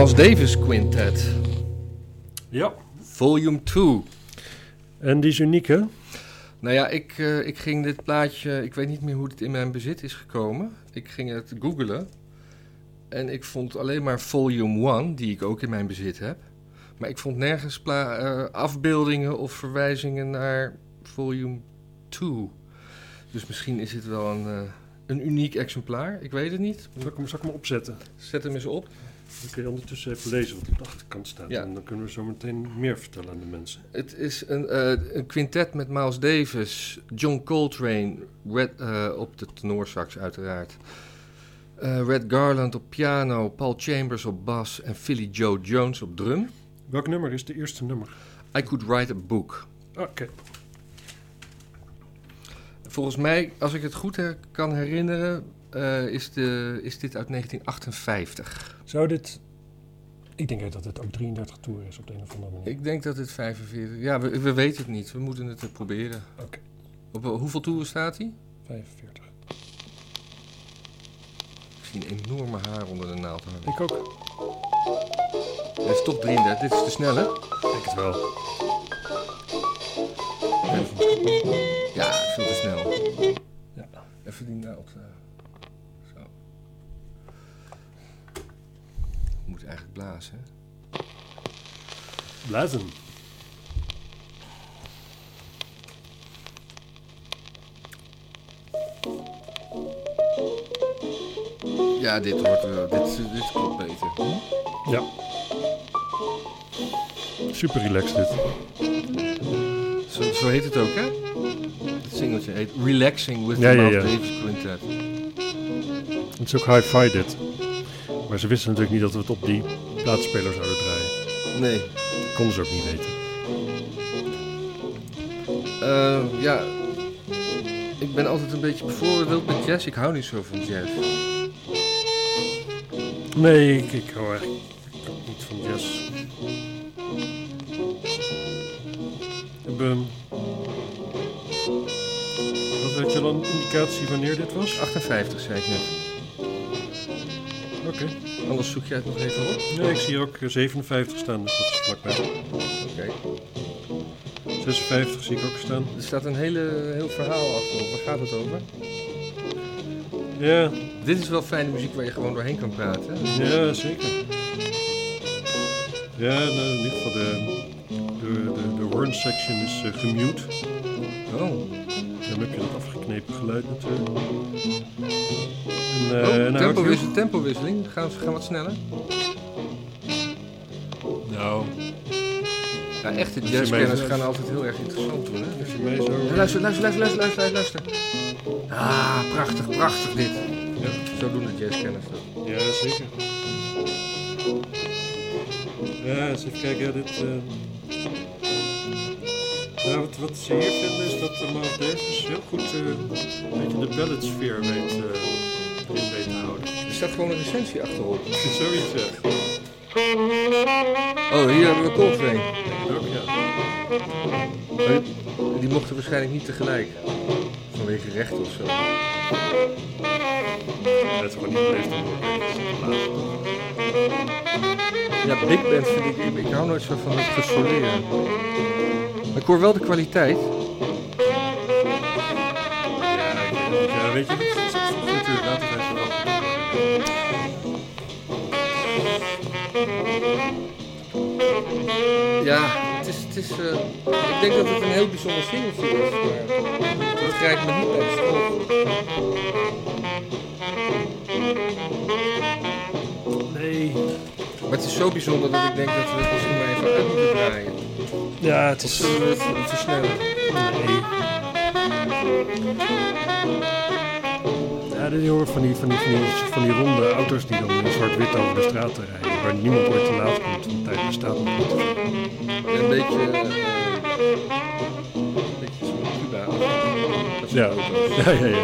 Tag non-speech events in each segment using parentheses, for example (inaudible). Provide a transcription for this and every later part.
Miles Davis Quintet, Ja. volume 2. En die is uniek, hè? Nou ja, ik, eh, ik ging dit plaatje, ik weet niet meer hoe het in mijn bezit is gekomen. Ik ging het googlen en ik vond alleen maar volume 1, die ik ook in mijn bezit heb. Maar ik vond nergens pla- eh, afbeeldingen of verwijzingen naar volume 2. Dus misschien is het wel een, eh, een uniek exemplaar, ik weet het niet. Zal ik hem, zal ik hem opzetten? Zet hem eens op. Dan kun je ondertussen even lezen wat op de achterkant staat. Ja. En dan kunnen we zo meteen meer vertellen aan de mensen. Het is een, eh, een quintet met Miles Davis, John Coltrane Red, eh, op de tenorsax uiteraard. Eh, Red Garland op piano, Paul Chambers op bas en Philly Joe Jones op drum. Welk nummer is de eerste nummer? I Could Write a Book. Oké. Volgens mij, als ik het goed her- kan herinneren, eh, is, de, is dit uit 1958. Zou dit... Ik denk dat het ook 33 toer is op de een of andere manier. Ik denk dat het 45... Ja, we, we weten het niet. We moeten het eh, proberen. Oké. Op eh, hoeveel toeren staat hij? 45. Ik zie een enorme haar onder de naald. Ik ook. Dit is toch 33. Dit is te snel, hè? Ik denk het wel. Ja, veel te snel. Ja. Even die naald. Moet eigenlijk blazen? Blazen. Ja, dit hoort er. Dit, dit klopt beter. Ja. Super relaxed dit. Zo, zo heet het ook, hè? Het singeltje heet Relaxing with Ja, the ja, Miles ja. Davis Quintet. Het is ook hi-fi dit. Maar ze wisten natuurlijk niet dat we het op die plaatspeler zouden draaien. Nee. Dat konden ze ook niet weten. Eh, ja. Ik ben altijd een beetje bevooroordeeld met jazz. Ik hou niet zo van jazz. Nee, ik, ik hou eigenlijk niet van jazz. Hebben, wat weet je dan een indicatie wanneer dit was? 58 zei ik net. Oké. Anders zoek jij het nog even op. Nee, ik zie ook eh, 57 staan, dus dat is vlakbij. Oké. 56 zie ik ook staan. Er staat een hele, heel verhaal achter. Waar gaat het over? Ja, Dit is wel fijne muziek waar je gewoon doorheen kan praten. ja zeker. Ja, nou, in ieder geval de, de, de, de horn section is eh, gemute. Oh. Dan heb je dat afgeknepen geluid natuurlijk. En, eh, oh nou, tempowissel, tempowisseling. Gaan we gaan wat sneller? Nou, Ja, echte jazzkenners gaan altijd heel erg interessant doen. Hè? als je mij zo... Ja, Luister, luister, luister, luister, luister, luister. Ah, prachtig, prachtig dit. Ja, Zo doen de jazzkenners dat. ja zeker. Ja, eens even kijken. Ja, dit, eh, nou, wat, wat ze hier vinden is dat uh, Miles Davis heel goed eh, een beetje de ballet-sfeer weet, eh, erin weet te houden. Er staat gewoon een recensie achterop. (laughs) Zoiets, ja. Oh, hier hebben we Coltrane. Ook, ja. Die mochten waarschijnlijk niet tegelijk. Vanwege recht of zo. Het is gewoon niet door laten. Ja, big band vind ik, ik, ik hou nooit zo van het gesoleren. Ik hoor wel de kwaliteit. Ja, weet het je, dat is natuurlijk later even wel. Ja, het is, het is eh, ik denk dat het een heel bijzonder singeltje is, maar dat krijgt me niet bij de school. Nee. Maar het is zo bijzonder dat ik denk dat we het misschien maar even uit moeten draaien. Ja, het is... versnellen? Nee. Ja, dit hoor van die, van, die, van, die, van die ronde auto's die dan in zwart-wit over de straat rijden. Waar niemand ooit te laat komt, want de tijd bestaat nog niet. Ja, een beetje, eh, een beetje zo'n Cuba. Ja, ja, ja. ja.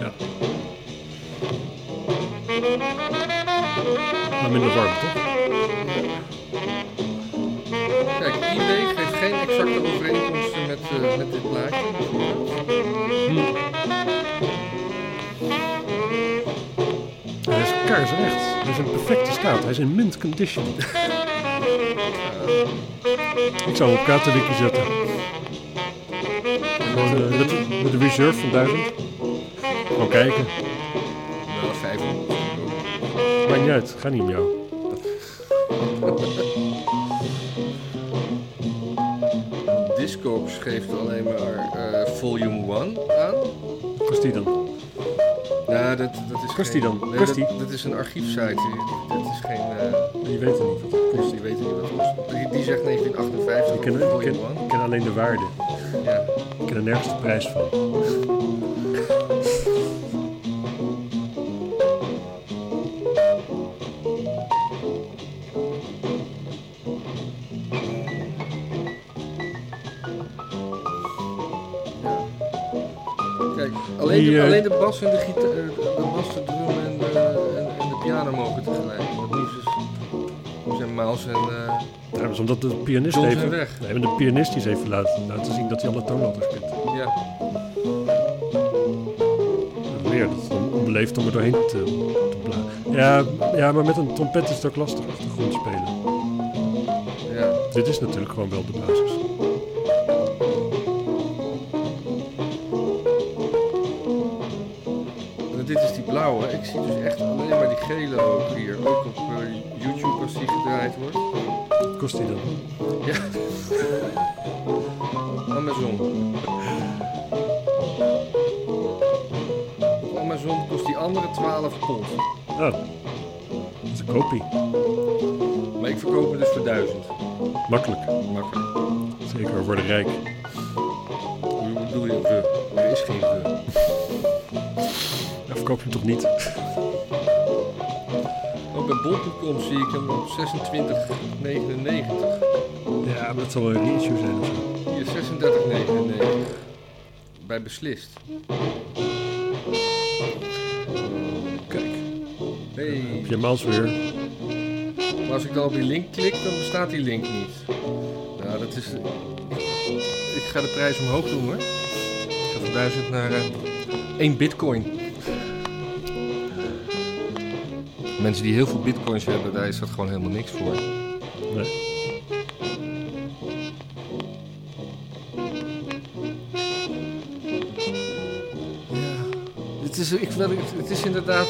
ja. Maar minder warm, toch? Met, eh, met dit plaatje. Hij is kaarsrecht. Hij is een perfecte staat. Hij is in mint condition. (laughs) Ik zou hem op kaartenwikkie zetten. Met, uh, met, met een reserve van 1000. Gewoon kijken. Nou, 500. Maakt niet uit, ga niet om jou. Discogs geeft alleen maar uh, volume 1 aan. Kost die dan? Nou, dat, dat is Kost geen, die dan? Nee, Kost dat, dat is een archiefsite. Dat is geen... eh Je weet het niet. wat kost. die weten niet wat het kost. Die, die zegt 1958 Ik ken, ik, volume ken, 1. ik ken alleen de waarde. Ja. Ik ken er nergens de prijs van. Die, eh, alleen de bas en de gitaar, eh, de bas, de drum en de, en, en de piano mogen tegelijk. Nu, is dus, Miles en uh, Ja, dat is omdat de pianist John even... weg. Nee, maar de pianist is even laten, laten zien dat hij alle toonladders kent. Ja, Weer, dat is dan onbeleefd om er doorheen te, te blazen. Ja, ja, maar met een trompet is het ook lastig achtergrond spelen. ja. Dit is natuurlijk gewoon wel de basis. Dit is die blauwe. Ik zie dus echt alleen maar die gele ook hier. Ook op eh, YouTube als die gedraaid wordt. Kost die dan? Ja. Amazon. Amazon kost die andere 12 pond. Oh, dat is een kopie. Maar ik verkoop hem dus voor 1000. Makkelijk. Makkelijk. Zeker voor de rijk. Hoe bedoel je? Er is geen we. Verkoop je hem toch niet? Ook bij bol.com zie ik hem op 26,99. Ja, maar dat zal wel een reissue zijn of zo. Hier 36,99. Bij beslist. Kijk, Hey. heb je mouse weer. Maar als ik dan op die link klik, dan bestaat die link niet. Nou, dat is... Ik ga de prijs omhoog doen hoor. Ik ga van 1000 naar eh 1 bitcoin. Mensen die heel veel bitcoins hebben, daar is dat gewoon helemaal niks voor. Nee. Is, ik, het is inderdaad...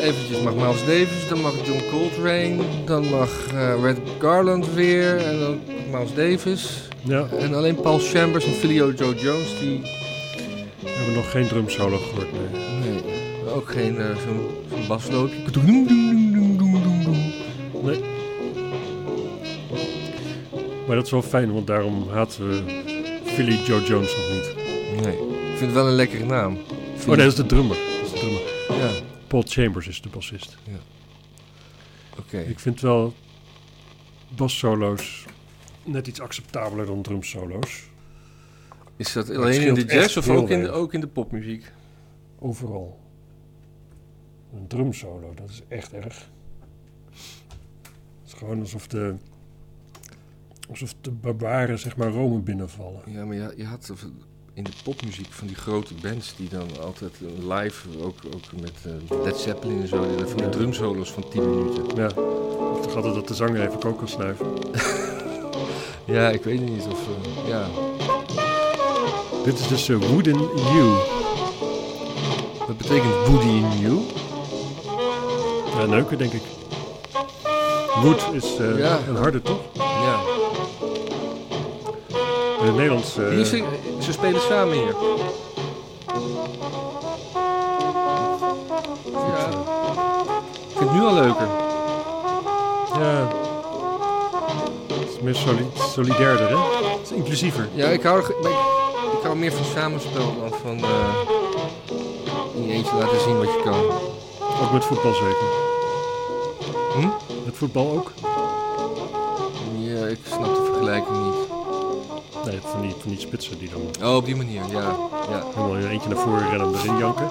Eventjes mag Miles Davis, dan mag John Coltrane, dan mag eh, Red Garland weer, en dan Miles Davis. Ja, En alleen Paul Chambers en Filio Joe Jones, die... we hebben nog geen drum solo gehoord. Nee. Ook geen eh, zo'n basloopje. Doem. nee. Maar dat is wel fijn, want daarom haten we Philly Joe Jones nog niet. Nee, ik vind het wel een lekkere naam. Oh nee, dat is de drummer. Dat is de drummer. Ja, Paul Chambers is de bassist. oké. Ik vind wel bassolo's net iets acceptabeler dan drumsolo's. Is dat alleen in de jazz of ook in, de, ook in de popmuziek? Overal. Een drumsolo, dat is echt erg. Het is gewoon alsof de, alsof de barbaren zeg maar Rome binnenvallen. Ja, maar je, je had in de popmuziek van die grote bands die dan altijd eh, live, ook, ook met eh, Led Zeppelin en zo, die hadden van die Ja. drumsolos van 10 minuten. Ja, of toch altijd dat de zanger even ook kan snuiven. (laughs) Ja, ik weet niet of... eh, ja. Dit is dus uh, Wooden You. Wat betekent Woody in You? Ja, neuken denk ik. Wood is eh, Ja. een harde toch? Ja. In het Nederlands... eh, Hier, ze, ze spelen samen hier. Ja. Ik vind het nu al leuker. Ja. Het is meer soli solidairder, hè? Het is inclusiever. Ja, ik hou, er, ik, ik hou meer van samenspel dan van eh in je eentje laten zien wat je kan. Ook met voetbal zeker. Hm? Met voetbal ook? Ja, ik snap de vergelijking niet. Nee, van die, van die spitsen die dan Oh, op die manier, ja. ja. helemaal in eentje naar voren rennen en erin janken.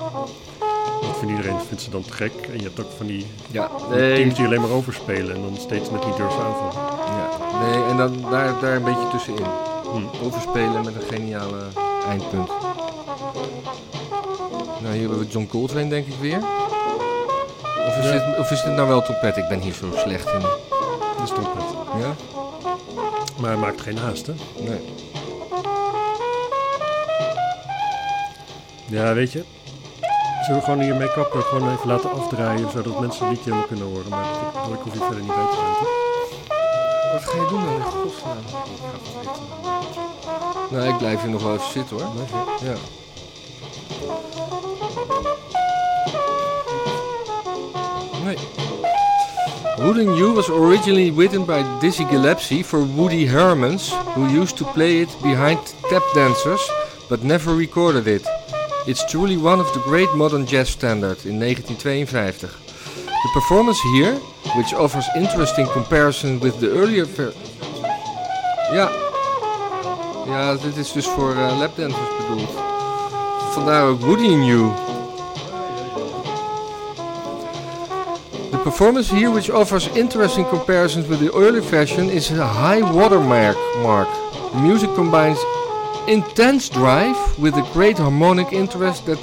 Dat vindt iedereen vindt ze dan te gek. En je hebt ook van die Ja, teams nee, die alleen maar overspelen en dan steeds net niet durven aanvallen. ja. nee en dan daar, daar een beetje tussenin. Hm. Overspelen met een geniale eindpunt. Nou, hier hebben we John Coltrane denk ik weer. Of is, Ja. dit, of is dit nou wel trompet? Ik ben hier zo slecht in. Dat is trompet. Ja? Maar hij maakt geen haast, hè? Nee. Ja, weet je. Zullen we gewoon hiermee kappen? Gewoon even laten afdraaien, zodat mensen het liedje helemaal kunnen horen. Maar ik, ik hoef hier verder niet uit te toch? Wat ga je doen dan in godsnaam? Nou, ik blijf hier nog wel even zitten hoor. Ja. Wooden You was originally written by Dizzy Gillespie for Woody Hermans, who used to play it behind tap dancers, but never recorded it. It's truly one of the great modern jazz standards in 1952. The performance here, which offers interesting comparison with the earlier ver- Ja. Ja, dit is dus voor eh, lapdancers bedoeld. Vandaar ook Woody in You. Performance here, which offers interesting comparisons with the early version, is a high watermark. Mark. The music combines intense drive with the great harmonic interest that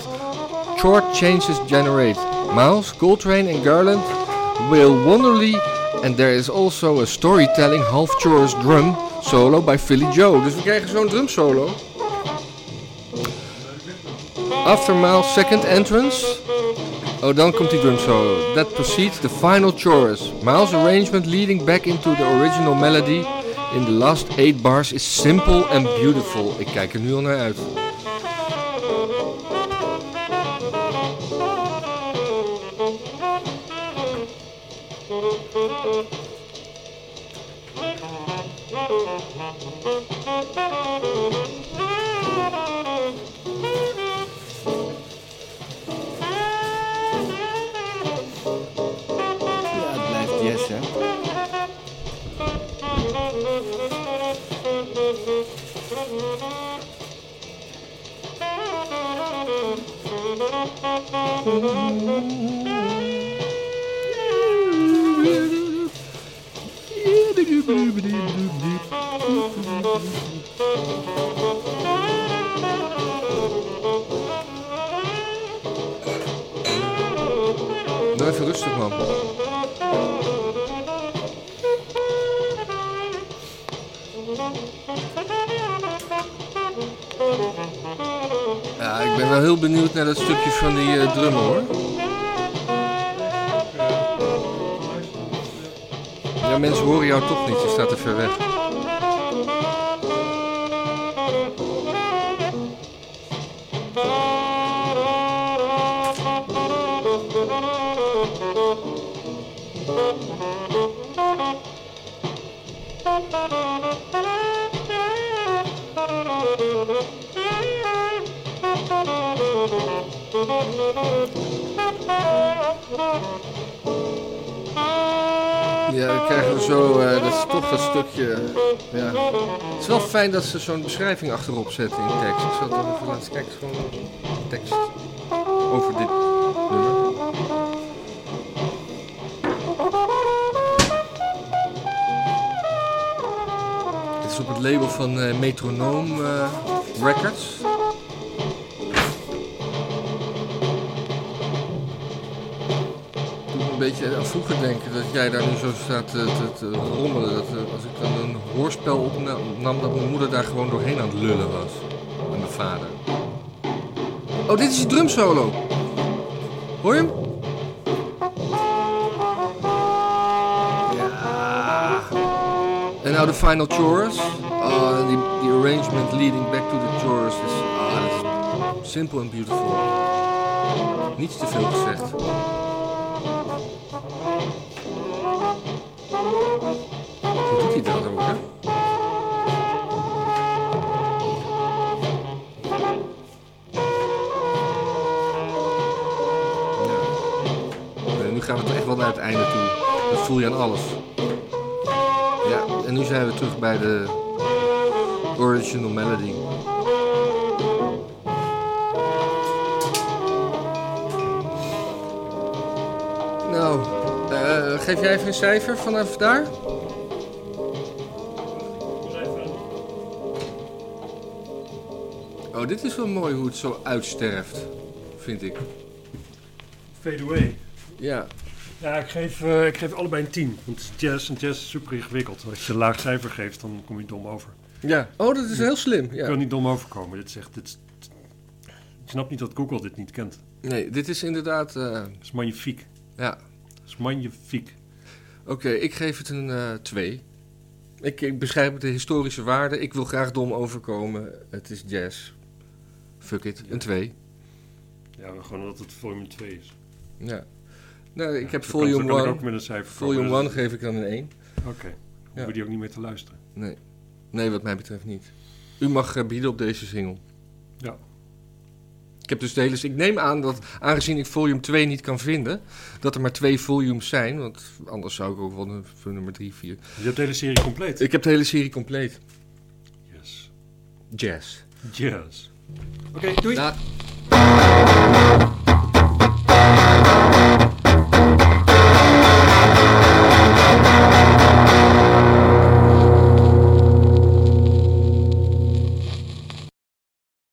short changes generate. Miles, Coltrane, and Garland wail wonderly, and there is also a storytelling half chorus drum solo by Philly Joe. Dus we krijgen zo'n drum solo. After Miles' second entrance, oh dan komt die drum solo. That precedes the final chorus. Miles' arrangement leading back into the original melody in the last eight bars is simple and beautiful. Ik kijk er nu al naar uit. Nou, even rustig, man. Ja, ik ben wel heel benieuwd naar dat stukje van die eh, drummer, hoor. Ja, mensen horen jou toch niet, je staat te ver weg. Ja, dan krijgen we zo, eh, dat is toch dat stukje, ja. Het is wel fijn dat ze zo'n beschrijving achterop zetten in tekst. Ik zal het even laten kijken, gewoon tekst over dit het label van eh Metronoom eh, Records. een beetje aan vroeger denken dat jij daar nu zo staat te, te, rommelen. Dat, eh, als ik dan een hoorspel opnam, dat mijn moeder daar gewoon doorheen aan het lullen was. En mijn vader. Oh, dit is je drumsolo. Hoor je hem? Ja. En nou de final chorus. Die, die arrangement leading back to the chorus is, ah, is simple and beautiful. Niets te veel gezegd. Hoe doet hij dat ook. Nee, nu gaan we toch echt wel naar het einde toe. Dat voel je aan alles. Ja, en nu zijn we terug bij de original melody. Nou, eh, geef jij even een cijfer vanaf daar? Oh, dit is wel mooi hoe het zo uitsterft, vind ik. Fade away. Ja, Ja, ik geef, eh, ik geef allebei een 10. Want jazz en jazz is super ingewikkeld. Als je een laag cijfer geeft, dan kom je dom over. Ja. Oh, dat is heel slim. Ik kan niet dom overkomen. Dit echt, dit ik snap niet dat Google dit niet kent. Nee, dit is inderdaad... eh, Dat is magnifiek. ja. Dat is magnifiek. Oké, ik geef het een 2. ik, ik beschrijf de historische waarde. Ik wil graag dom overkomen. Het is jazz. Fuck it, een 2. Ja, maar gewoon omdat het volume 2 is. Ja. Nou, ik Ja, heb volume zo kan ik 1. ook met een cijfer Volume komen. 1 geef ik dan een 1. Oké. Ja. Hoeven die ook niet meer te luisteren. Nee. Nee, wat mij betreft niet. U mag eh, bieden op deze single. Ja. Ik heb dus de hele... Ik neem aan dat, aangezien ik volume 2 niet kan vinden, dat er maar twee volumes zijn. Want anders zou ik ook wel nummer 3, 4... Je hebt de hele serie compleet. Ik heb de hele serie compleet. Yes. Jazz. Jazz. Oké, doei. Dag.